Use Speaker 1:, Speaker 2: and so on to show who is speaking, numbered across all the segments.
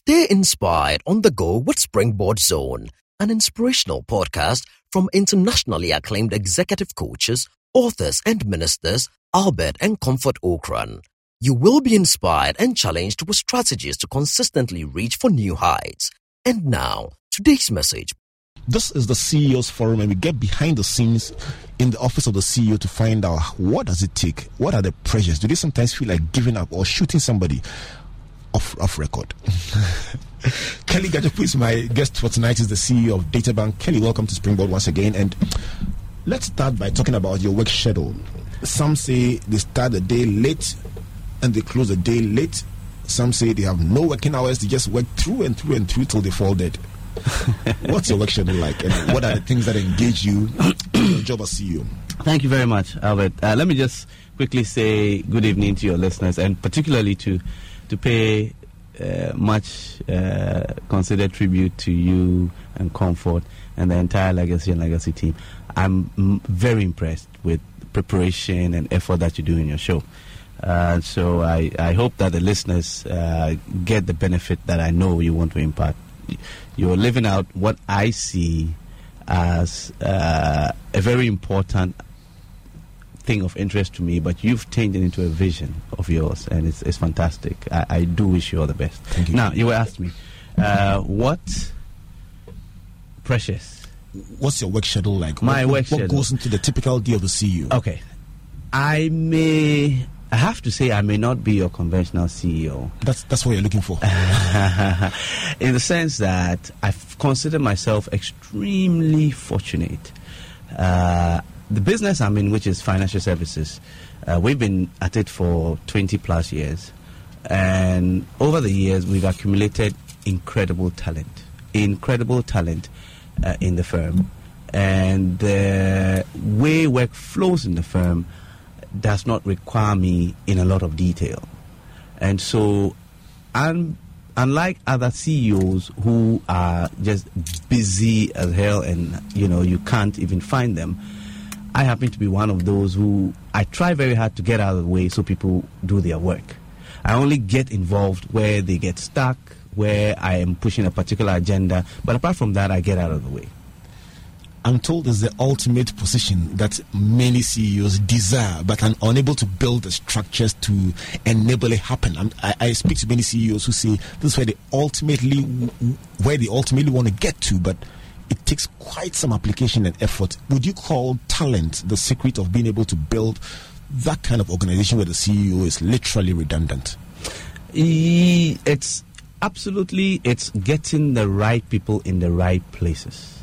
Speaker 1: Stay inspired on the go with Springboard Zone, an inspirational podcast from internationally acclaimed executive coaches, authors, and ministers Albert and Comfort Okran. You will be inspired and challenged with strategies to consistently reach for new heights. And now, today's message.
Speaker 2: This is the CEO's forum, and we get behind the scenes in the office of the CEO to find out what does it take, what are the pressures. Do they sometimes feel like giving up or shooting somebody? Off, off record. Kelly Gadzekpo is my guest for tonight. Is the CEO of Databank. Kelly, welcome to Springboard once again. And let's start by talking about your work schedule. Some say they start the day late and they close the day late. Some say they have no working hours; they just work through and through and through till they fall dead. What's your work schedule like, and what are the things that engage you in your job as CEO?
Speaker 3: Thank you very much, Albert. Uh, let me just quickly say good evening to your listeners, and particularly to to pay uh, much uh, considered tribute to you and Comfort and the entire Legacy and Legacy team. I'm m- very impressed with preparation and effort that you do in your show. Uh, so I, I hope that the listeners uh, get the benefit that I know you want to impart. You're living out what I see as uh, a very important thing of interest to me, but you've turned it into a vision of yours, and it's, it's fantastic. I, I do wish you all the best.
Speaker 2: Thank you.
Speaker 3: Now, you were asking me, uh, what precious?
Speaker 2: What's your work schedule like?
Speaker 3: My
Speaker 2: what,
Speaker 3: work
Speaker 2: what
Speaker 3: schedule.
Speaker 2: goes into the typical day of the CEO?
Speaker 3: Okay, I may. I have to say, I may not be your conventional CEO.
Speaker 2: That's that's what you're looking for.
Speaker 3: in the sense that I consider myself extremely fortunate. Uh, the business I'm in, which is financial services, uh, we've been at it for 20 plus years. And over the years, we've accumulated incredible talent, incredible talent uh, in the firm. And the way work flows in the firm does not require me in a lot of detail. And so, un- unlike other CEOs who are just busy as hell and you know you can't even find them, I happen to be one of those who I try very hard to get out of the way so people do their work. I only get involved where they get stuck, where I am pushing a particular agenda, but apart from that, I get out of the way.
Speaker 2: I'm told it's the ultimate position that many CEOs desire, but are unable to build the structures to enable it happen. I, I speak to many CEOs who say this is where they ultimately where they ultimately want to get to, but it takes quite some application and effort. Would you call talent the secret of being able to build that kind of organization where the CEO is literally redundant?
Speaker 3: It's absolutely it's getting the right people in the right places.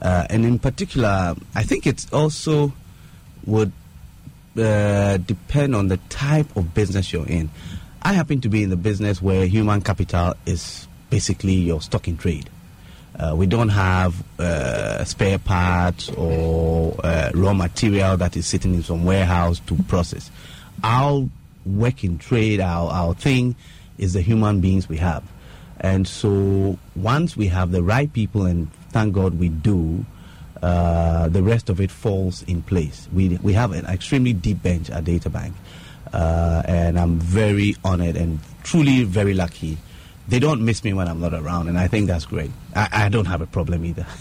Speaker 3: Uh, and in particular, I think it's also would uh, depend on the type of business you're in. I happen to be in the business where human capital is basically your stock in trade. Uh, we don't have uh, spare parts or uh, raw material that is sitting in some warehouse to process. Our work in trade, our, our thing, is the human beings we have. And so once we have the right people, and thank God we do, uh, the rest of it falls in place. We, we have an extremely deep bench at Databank. Uh, and I'm very honored and truly very lucky. They don't miss me when I'm not around, and I think that's great. I, I don't have a problem either.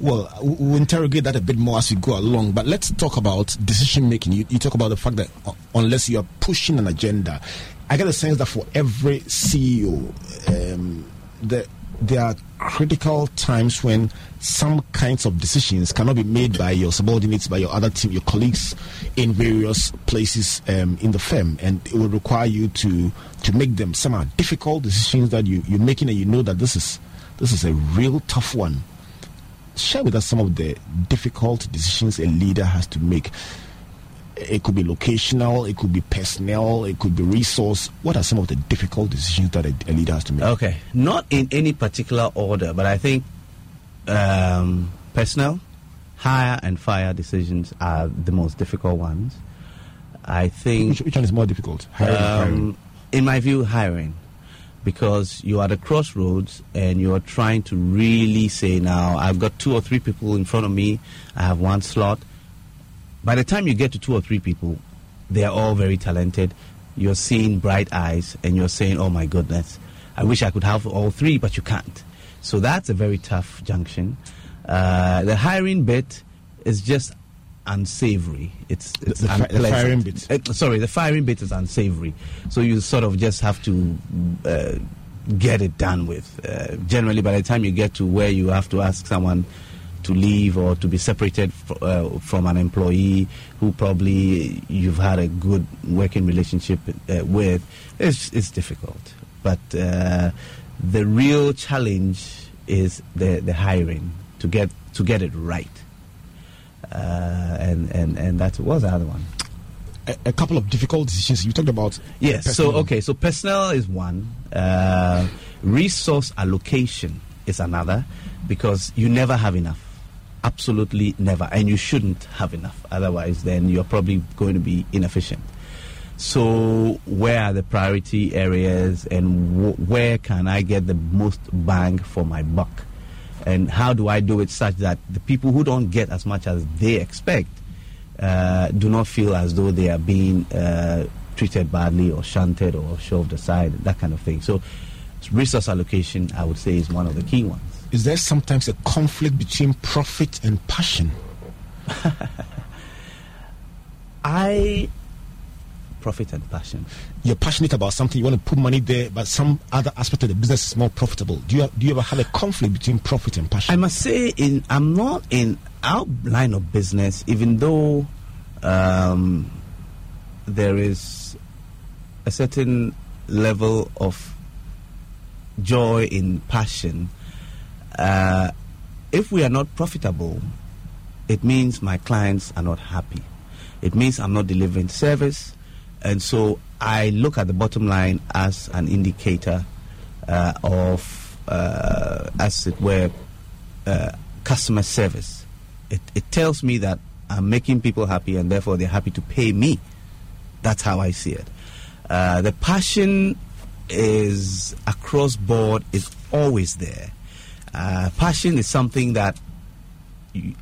Speaker 2: Well, we'll interrogate that a bit more as we go along, but let's talk about decision making. You, you talk about the fact that uh, unless you are pushing an agenda, I get a sense that for every CEO, um, the, there are critical times when some kinds of decisions cannot be made by your subordinates, by your other team, your colleagues in various places um, in the firm, and it will require you to to make them. Some are difficult decisions that you, you're making, and you know that this is this is a real tough one share with us some of the difficult decisions a leader has to make. It could be locational, it could be personnel, it could be resource. What are some of the difficult decisions that a, a leader has to make?
Speaker 3: Okay, not in any particular order, but I think um, personnel, hire and fire decisions are the most difficult ones. I think,
Speaker 2: Which, which one is more difficult? Hiring
Speaker 3: um, in my view, hiring, because you are at a crossroads and you are trying to really say, now I've got two or three people in front of me, I have one slot. By the time you get to two or three people, they are all very talented. You're seeing bright eyes and you're saying, oh my goodness, I wish I could have all three, but you can't. So that's a very tough junction. Uh, the hiring bit is just unsavory. It's, it's
Speaker 2: The- fi- the firing bit.
Speaker 3: Uh, sorry, the firing bit is unsavory. So you sort of just have to uh, get it done with. Uh, generally, by the time you get to where you have to ask someone to leave or to be separated fr- uh, from an employee who probably you've had a good working relationship uh, with, it's, it's difficult. But uh, the real challenge is the, the hiring to get to get it right. Uh, and, and, and that was the other one.
Speaker 2: A, a couple of difficult decisions. You talked about.
Speaker 3: Yes.
Speaker 2: personal.
Speaker 3: So okay. So personnel is one. Uh, resource allocation is another, because you never have enough. Absolutely never, and you shouldn't have enough. Otherwise, then you're probably going to be inefficient. So, where are the priority areas, and wh- where can I get the most bang for my buck? And how do I do it such that the people who don't get as much as they expect uh, do not feel as though they are being uh, treated badly or shunted or shoved aside, that kind of thing. So, resource allocation, I would say, is one of the key ones.
Speaker 2: Is there sometimes a conflict between profit and passion?
Speaker 3: I profit and passion.
Speaker 2: You're passionate about something, you want to put money there, but some other aspect of the business is more profitable. Do you do you ever have a conflict between profit and passion?
Speaker 3: I must say, in I'm not in our line of business, even though um, there is a certain level of joy in passion. Uh, if we are not profitable, it means my clients are not happy. It means I'm not delivering service. And so I look at the bottom line as an indicator uh, of, uh, as it were, uh, customer service. It, it tells me that I'm making people happy and therefore they're happy to pay me. That's how I see it. Uh, the passion is across board, is always there. Uh, passion is something that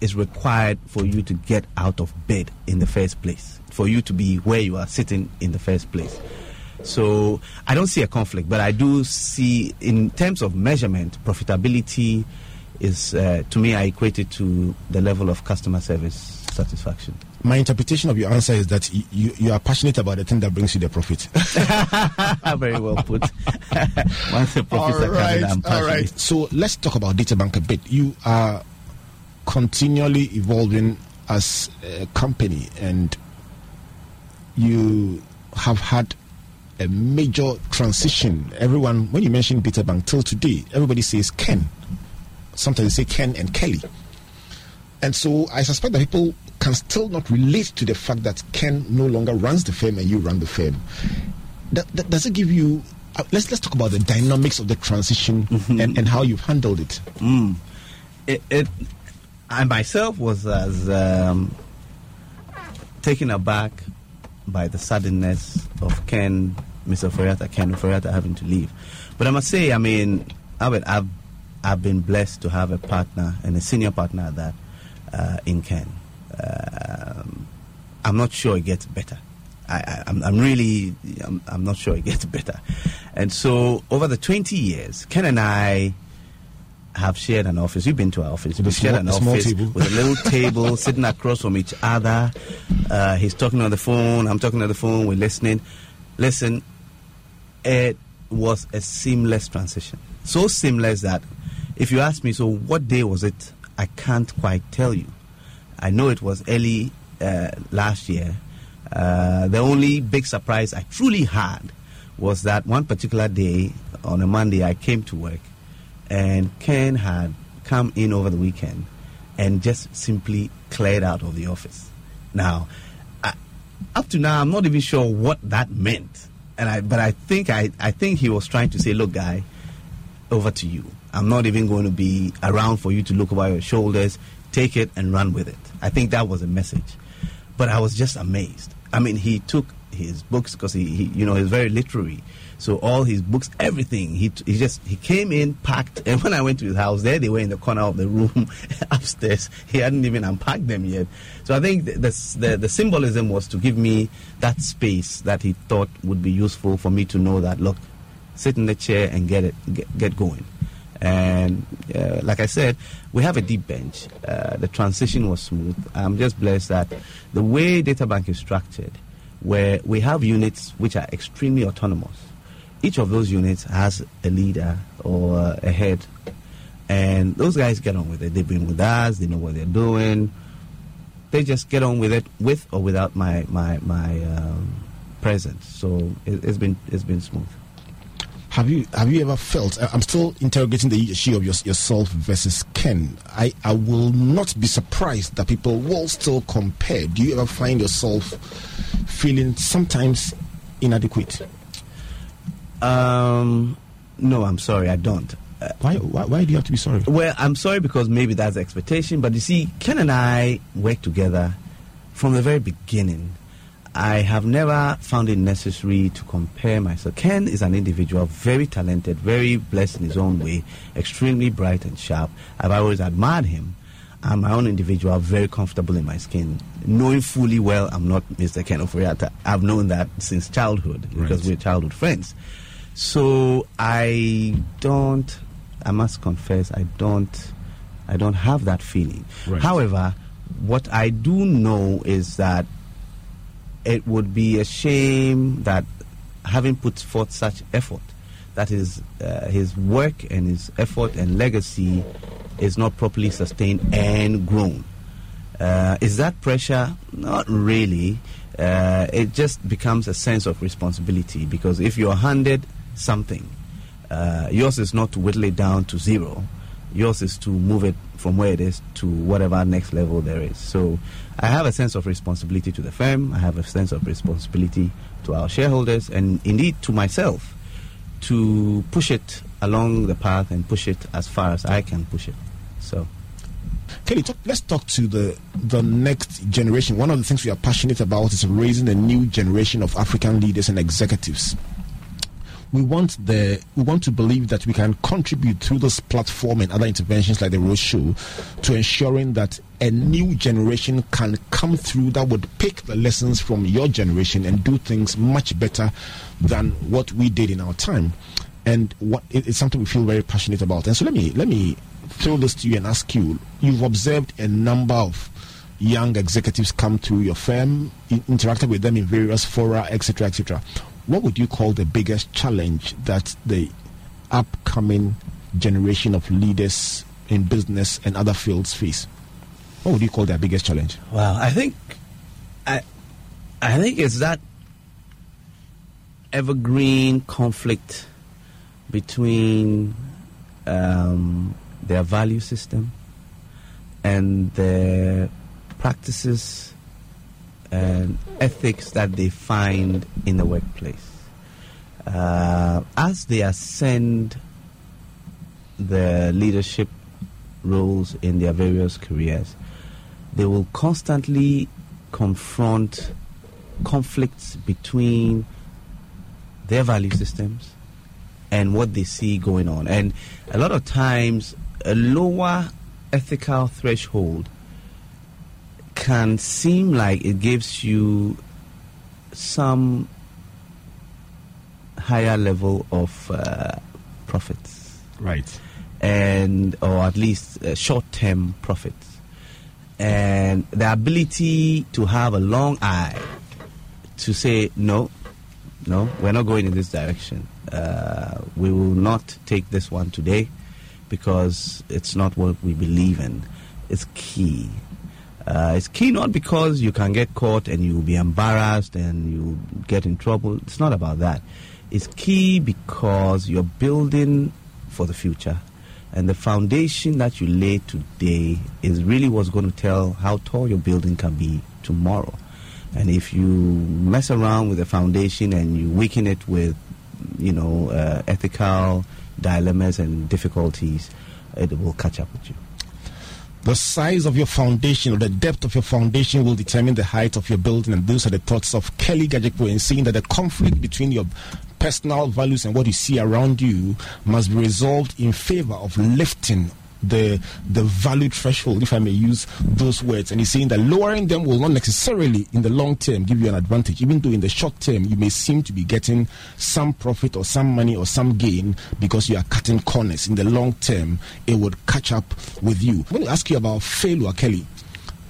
Speaker 3: is required for you to get out of bed in the first place, for you to be where you are sitting in the first place. So I don't see a conflict, but I do see, in terms of measurement, profitability is, uh, to me, I equate it to the level of customer service satisfaction.
Speaker 2: My interpretation of your answer is that y- you, you are passionate about the thing that brings you the profit.
Speaker 3: Very well put. Once the profits are coming, I'm passionate.
Speaker 2: right. So let's talk about Data Bank a bit. You are continually evolving as a company, and you have had a major transition. Everyone, when you mention Data Bank till today, everybody says Ken. Sometimes they say Ken and Kelly. And so I suspect that people can still not relate to the fact that Ken no longer runs the firm and you run the firm. That, that- does it give you? Uh, let's let's talk about the dynamics of the transition and, and how you've handled it.
Speaker 3: it, it I myself was as um, taken aback by the suddenness of Ken, Mr. Ofori-Atta, Ken Ofori-Atta having to leave. But I must say, I mean, Albert, I've, I've been blessed to have a partner and a senior partner at that uh, in Ken. Um, I'm not sure it gets better. I, I'm really, I'm, I'm not sure it gets better. And so, over the 20 years, Ken and I have shared an office. You've been to our office. We've shared an office
Speaker 2: table.
Speaker 3: with a little table sitting across from each other. Uh, he's talking on the phone. I'm talking on the phone. We're listening. Listen, it was a seamless transition. So seamless that if you ask me, so what day was it? I can't quite tell you. I know it was early uh, last year. Uh, the only big surprise I truly had was that one particular day on a Monday I came to work and Ken had come in over the weekend and just simply cleared out of the office. Now, I, up to now, I'm not even sure what that meant, and I but I think I, I think he was trying to say, look, guy, over to you. I'm not even going to be around for you to look over your shoulders. Take it and run with it. I think that was a message. But I was just amazed. I mean, he took his books because he, he, you know, he's very literary. So all his books, everything, he, he just he came in packed. And when I went to his house, there they were in the corner of the room upstairs. He hadn't even unpacked them yet. So I think the, the the symbolism was to give me that space that he thought would be useful for me to know that look, sit in the chair and get it get, get going. And uh, like I said, we have a deep bench. Uh, the transition was smooth. I'm just blessed that the way DataBank is structured, where we have units which are extremely autonomous. Each of those units has a leader or a head, and those guys get on with it. They've been with us. They know what they're doing. They just get on with it, with or without my my my um, presence. So it, it's been it's been smooth.
Speaker 2: Have you have you ever felt? I'm still interrogating the issue of your, yourself versus Ken. I, I will not be surprised that people will still compare. Do you ever find yourself feeling sometimes inadequate?
Speaker 3: Um, no, I'm sorry, I don't.
Speaker 2: Uh, why, why, why do you have to be sorry?
Speaker 3: Well, I'm sorry because maybe that's the expectation. But you see, Ken and I work together from the very beginning. I have never found it necessary to compare myself. Ken is an individual, very talented, very blessed in his own way, extremely bright and sharp. I've always admired him. I'm my own individual, very comfortable in my skin, knowing fully well I'm not Mr. Ken Ofori-Atta. I've known that since childhood because right. we're childhood friends. So I don't. I must confess, I don't. I don't have that feeling. Right. However, what I do know is that it would be a shame that having put forth such effort, that is uh, his work and his effort and legacy is not properly sustained and grown. Uh, is that pressure? Not really. Uh, it just becomes a sense of responsibility because if you're handed something, uh, yours is not to whittle it down to zero. Yours is to move it from where it is to whatever next level there is. So I have a sense of responsibility to the firm. I have a sense of responsibility to our shareholders and indeed to myself to push it along the path and push it as far as I can push it. So.
Speaker 2: Kelly, talk, let's talk to the the next generation. One of the things we are passionate about is raising a new generation of African leaders and executives we want the we want to believe that we can contribute through this platform and other interventions like the roadshow to ensuring that a new generation can come through that would pick the lessons from your generation and do things much better than what we did in our time. And what it's something we feel very passionate about. And so let me let me throw this to you and ask you you've observed a number of young executives come through your firm interacted with them in various fora etc etc what would you call the biggest challenge that the upcoming generation of leaders in business and other fields face? What would you call their biggest challenge?
Speaker 3: Well, I think I I think it's that evergreen conflict between um, their value system and their practices and ethics that they find in the workplace. Uh, as they ascend the leadership roles in their various careers, they will constantly confront conflicts between their value systems and what they see going on. And a lot of times, a lower ethical threshold can seem like it gives you some higher level of uh, profits.
Speaker 2: Right.
Speaker 3: And, or at least uh, short term profits. And the ability to have a long eye to say, no, no, we're not going in this direction. Uh, we will not take this one today because it's not what we believe in. It's key. Uh, it's key not because you can get caught and you'll be embarrassed and you get in trouble. It's not about that. It's key because you're building for the future. And the foundation that you lay today is really what's going to tell how tall your building can be tomorrow. And if you mess around with the foundation and you weaken it with, you know, uh, ethical dilemmas and difficulties, it will catch up with you.
Speaker 2: The size of your foundation or the depth of your foundation will determine the height of your building. And those are the thoughts of Kelly Gadzekpo in saying that the conflict between your personal values and what you see around you must be resolved in favor of lifting the the value threshold, if I may use those words, and he's saying that lowering them will not necessarily, in the long term, give you an advantage. Even though in the short term you may seem to be getting some profit or some money or some gain because you are cutting corners. In the long term, it would catch up with you. I want to ask you about failure, Kelly.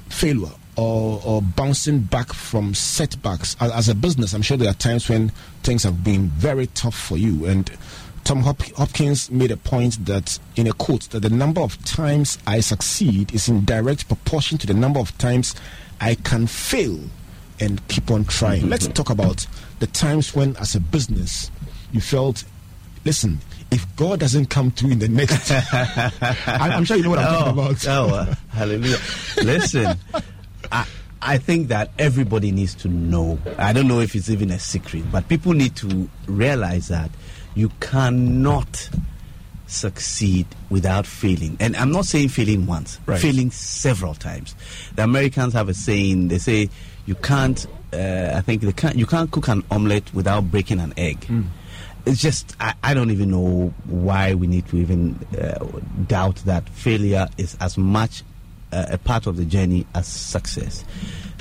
Speaker 2: Failure or, or bouncing back from setbacks as, as, a business. I'm sure there are times when things have been very tough for you. And Tom Hop- Hopkins made a point that, in a quote, that the number of times I succeed is in direct proportion to the number of times I can fail and keep on trying. Let's talk about the times when, as a business, you felt, listen, if God doesn't come through in the next, I'm sure you know what I'm oh, talking about.
Speaker 3: oh, uh, hallelujah! Listen, I, I think that everybody needs to know. I don't know if it's even a secret, but people need to realize that you cannot succeed without failing. And I'm not saying failing once, right. failing several times. The Americans have a saying, they say you can't, uh, I think they can't, you can't cook an omelette without breaking an egg. Mm. It's just, I, I, don't even know why we need to even uh, doubt that failure is as much uh, a part of the journey as success.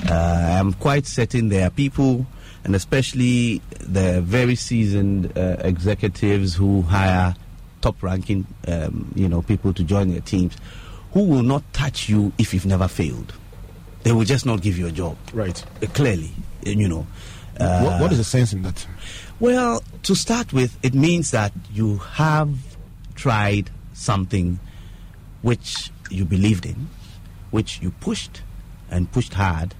Speaker 3: Uh, I'm quite certain there are people, and especially the very seasoned uh, executives who hire top-ranking, um, you know, people to join their teams, who will not touch you if you've never failed. They will just not give you a job.
Speaker 2: Right.
Speaker 3: Uh, clearly, you know.
Speaker 2: What, what is the sense in that?
Speaker 3: Well, to start with, it means that you have tried something which you believed in which you pushed and pushed hard.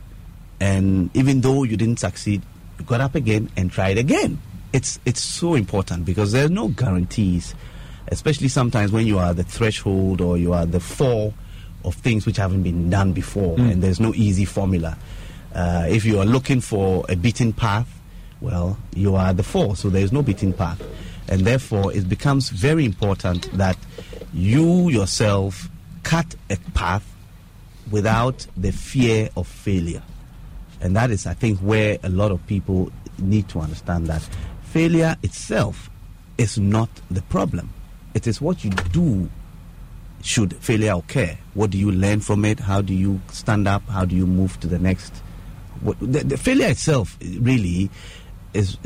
Speaker 3: And even though you didn't succeed, got up again and tried again. It's, it's so important because there's no guarantees, especially sometimes when you are the threshold or you are the fore of things which haven't been done before, mm. and there's no easy formula. Uh, if you are looking for a beaten path, well, you are the fore, so there's no beaten path. And therefore, it becomes very important that you yourself cut a path without the fear of failure. And that is, I think, where a lot of people need to understand that failure itself is not the problem. It is what you do should failure occur. What do you learn from it? How do you stand up? How do you move to the next? What, the, the failure itself really is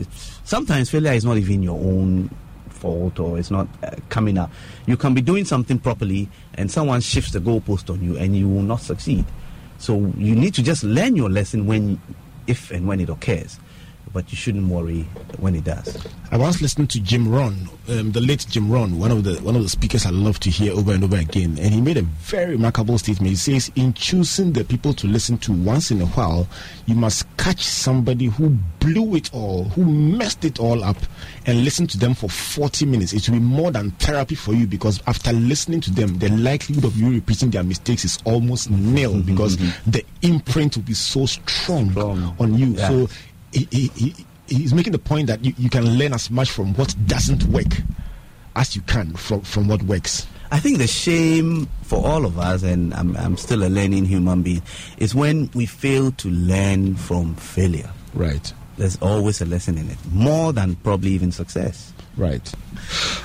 Speaker 3: sometimes failure is not even your own fault or it's not uh, coming up. You can be doing something properly and someone shifts the goalpost on you and you will not succeed. So you need to just learn your lesson when, if and when it occurs but you shouldn't worry when it does.
Speaker 2: I once listened to Jim Rohn, um, the late Jim Rohn, one of the one of the speakers I love to hear over and over again, and he made a very remarkable statement. He says, "In choosing the people to listen to once in a while, you must catch somebody who blew it all, who messed it all up, and listen to them for 40 minutes. It will be more than therapy for you because after listening to them, the likelihood of you repeating their mistakes is almost nil mm-hmm, because mm-hmm. the imprint will be so strong, strong. on you. Yeah. So he, he, he's making the point that you, you can learn as much from what doesn't work as you can from, from what works.
Speaker 3: I think the shame for all of us, and I'm, I'm still a learning human being, is when we fail to learn from failure.
Speaker 2: Right.
Speaker 3: There's always a lesson in it, more than probably even success.
Speaker 2: Right.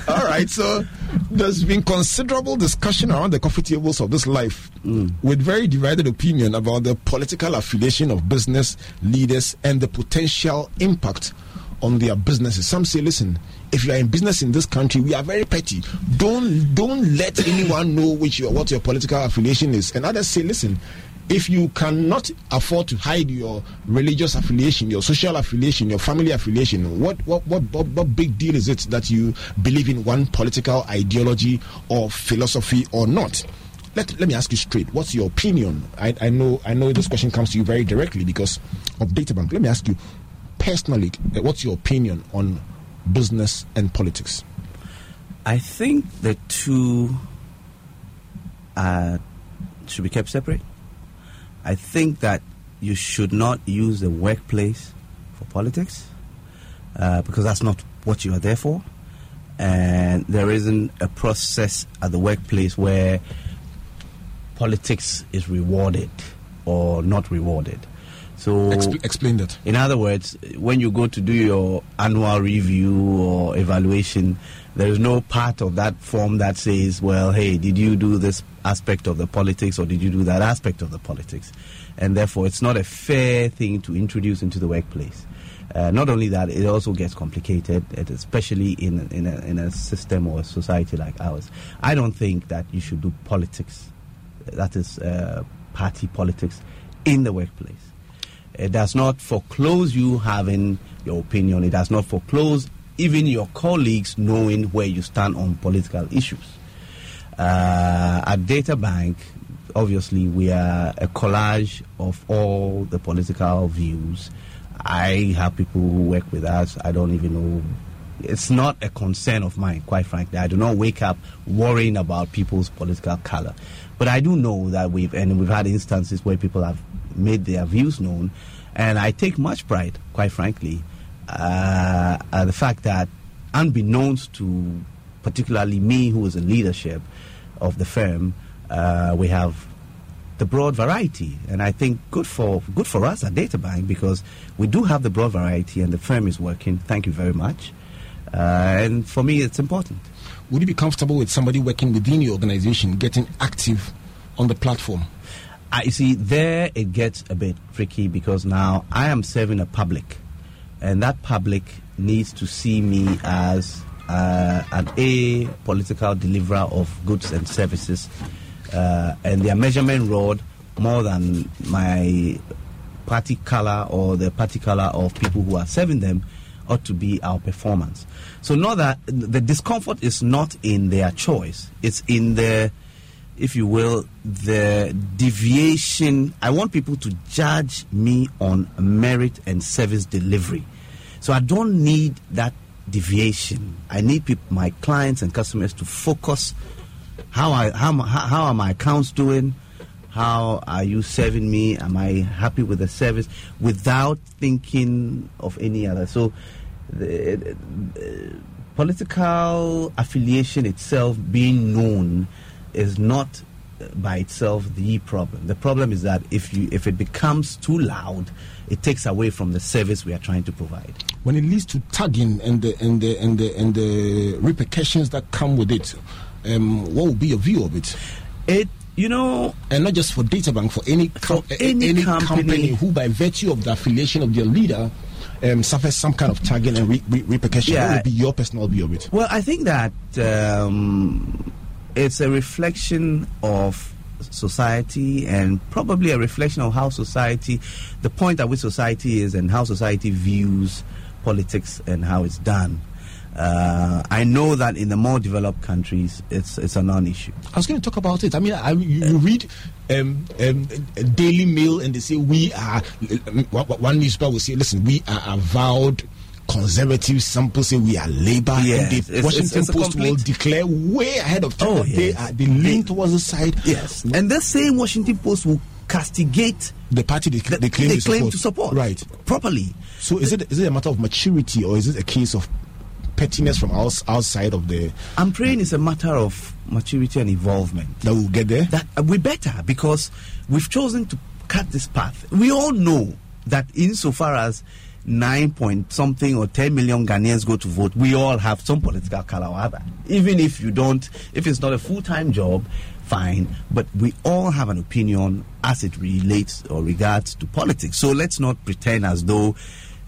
Speaker 2: All right. So there's been considerable discussion around the coffee tables of this life mm. with very divided opinion about the political affiliation of business leaders and the potential impact on their businesses. Some say, listen, if you are in business in this country, we are very petty. Don't don't let anyone know which your, what your political affiliation is. And others say, listen, if you cannot afford to hide your religious affiliation, your social affiliation, your family affiliation, what what what what, what big deal is it that you believe in one political ideology or philosophy or not? Let, let me ask you straight. What's your opinion? I, I know I know this question comes to you very directly because of DataBank. Let me ask you personally, uh, what's your opinion on business and politics?
Speaker 3: I think the two should be kept separate. I think that you should not use the workplace for politics uh, because that's not what you are there for. And there isn't a process at the workplace where politics is rewarded or not rewarded. So
Speaker 2: Expl- explain that.
Speaker 3: in other words, when you go to do your annual review or evaluation, there is no part of that form that says, well, hey, did you do this aspect of the politics or did you do that aspect of the politics? And therefore, it's not a fair thing to introduce into the workplace. Uh, not only that, it also gets complicated, especially in, in, a, in a system or a society like ours. I don't think that you should do politics, that is uh, party politics, in the workplace. It does not foreclose you having your opinion. It does not foreclose even your colleagues knowing where you stand on political issues. Uh, at Data Bank, obviously, we are a collage of all the political views. I have people who work with us. I don't even know. It's not a concern of mine, quite frankly. I do not wake up worrying about people's political color. But I do know that we've, and we've had instances where people have made their views known. And I take much pride, quite frankly, uh, the fact that, unbeknownst to particularly me, who is in leadership of the firm, uh, we have the broad variety, and I think good for good for us at DataBank because we do have the broad variety, and the firm is working. Thank you very much. Uh, and for me, it's important.
Speaker 2: Would you be comfortable with somebody working within your organization getting active on the platform?
Speaker 3: I see there it gets a bit tricky because now I am serving a public, and that public needs to see me as uh, an A political deliverer of goods and services, uh, and their measurement rod more than my party color or the party color of people who are serving them ought to be our performance. So, not that the discomfort is not in their choice; it's in the if you will, the deviation. I want people to judge me on merit and service delivery. So I don't need that deviation. I need people, my clients and customers to focus. How I how how, are my accounts doing? How are you serving me? Am I happy with the service? Without thinking of any other. So, the, the political affiliation itself being known is not by itself the problem. The problem is that if you if it becomes too loud, it takes away from the service we are trying to provide.
Speaker 2: When it leads to tagging and the and the and the and the repercussions that come with it, um, what would be your view of it?
Speaker 3: It you know
Speaker 2: and not just for DataBank, for any com-
Speaker 3: For any company.
Speaker 2: who, by virtue of the affiliation of their leader, um, suffers some kind of tagging and re- re- repercussion.
Speaker 3: Yeah.
Speaker 2: What would be your personal view of it?
Speaker 3: Well, I think that um, it's a reflection of society and probably a reflection of how society, the point at which society is and how society views politics and how it's done. Uh, I know that in the more developed countries, it's it's a non-issue.
Speaker 2: I was going to talk about it. I mean, I, you, you read um, um, Daily Mail and they say we are, one one newspaper will say, listen, we are avowed conservatives. Some people say we are Labour.
Speaker 3: Yes,
Speaker 2: and the
Speaker 3: it's-
Speaker 2: Washington
Speaker 3: it's a
Speaker 2: Post will declare way ahead of time
Speaker 3: Oh,
Speaker 2: that they, are, they lean towards the side.
Speaker 3: Yes, and the same Washington Post will castigate
Speaker 2: The party they,
Speaker 3: the,
Speaker 2: they claim, to, support.
Speaker 3: to support
Speaker 2: Right.
Speaker 3: properly.
Speaker 2: So is it is it a matter of maturity or is it a case of pettiness from outs, outside of the
Speaker 3: I'm praying it's a matter of maturity and involvement.
Speaker 2: that we'll get there?
Speaker 3: that uh, we better because we've chosen to cut this path. We all know that insofar as nine point something or 10 million Ghanaians go to vote, we all have some political color or other. Even if you don't, if it's not a full time job, fine, but we all have an opinion as it relates or regards to politics. So let's not pretend as though.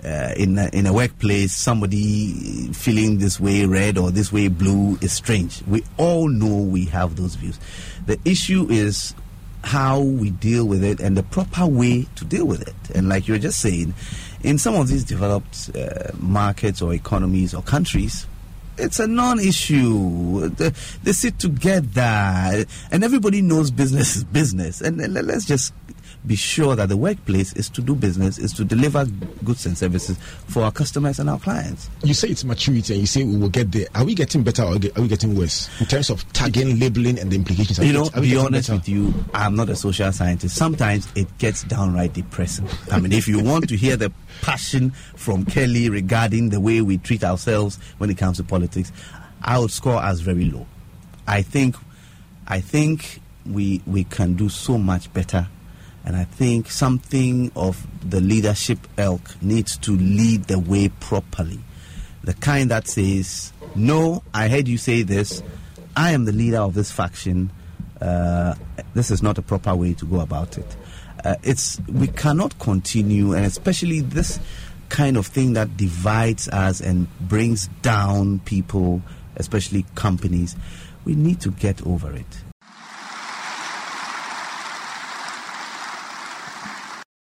Speaker 3: Uh, in a, in a workplace, somebody feeling this way red or this way blue is strange. We all know we have those views. The issue is how we deal with it and the proper way to deal with it. And like you were just saying, in some of these developed uh, markets or economies or countries, it's a non-issue. They, they sit together, and everybody knows business is business. And let- let's just be sure that the workplace is to do business, is to deliver goods and services for our customers and our clients.
Speaker 2: You say it's maturity, and you say we will get there. Are we getting better or are we getting worse in terms of tagging, labeling, and the implications? Are
Speaker 3: you know, be honest
Speaker 2: better?
Speaker 3: with you, I'm not a social scientist. Sometimes it gets downright depressing. I mean, if you want to hear the passion from Kelly regarding the way we treat ourselves when it comes to politics, I would score us very low. I think, I think we we can do so much better. And I think something of the leadership elk needs to lead the way properly. The kind that says, No, I heard you say this. I am the leader of this faction. Uh, this is not a proper way to go about it. Uh, it's we cannot continue, and especially this kind of thing that divides us and brings down people, especially companies. We need to get over it.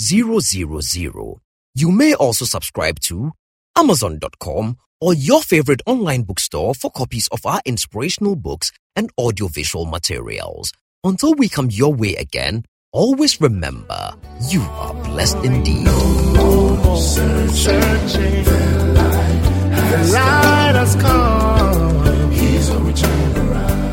Speaker 1: 000. You may also subscribe to Amazon.com or your favorite online bookstore for copies of our inspirational books and audiovisual materials. Until we come your way again, always remember you are blessed indeed.
Speaker 4: The light has come. He's a return around.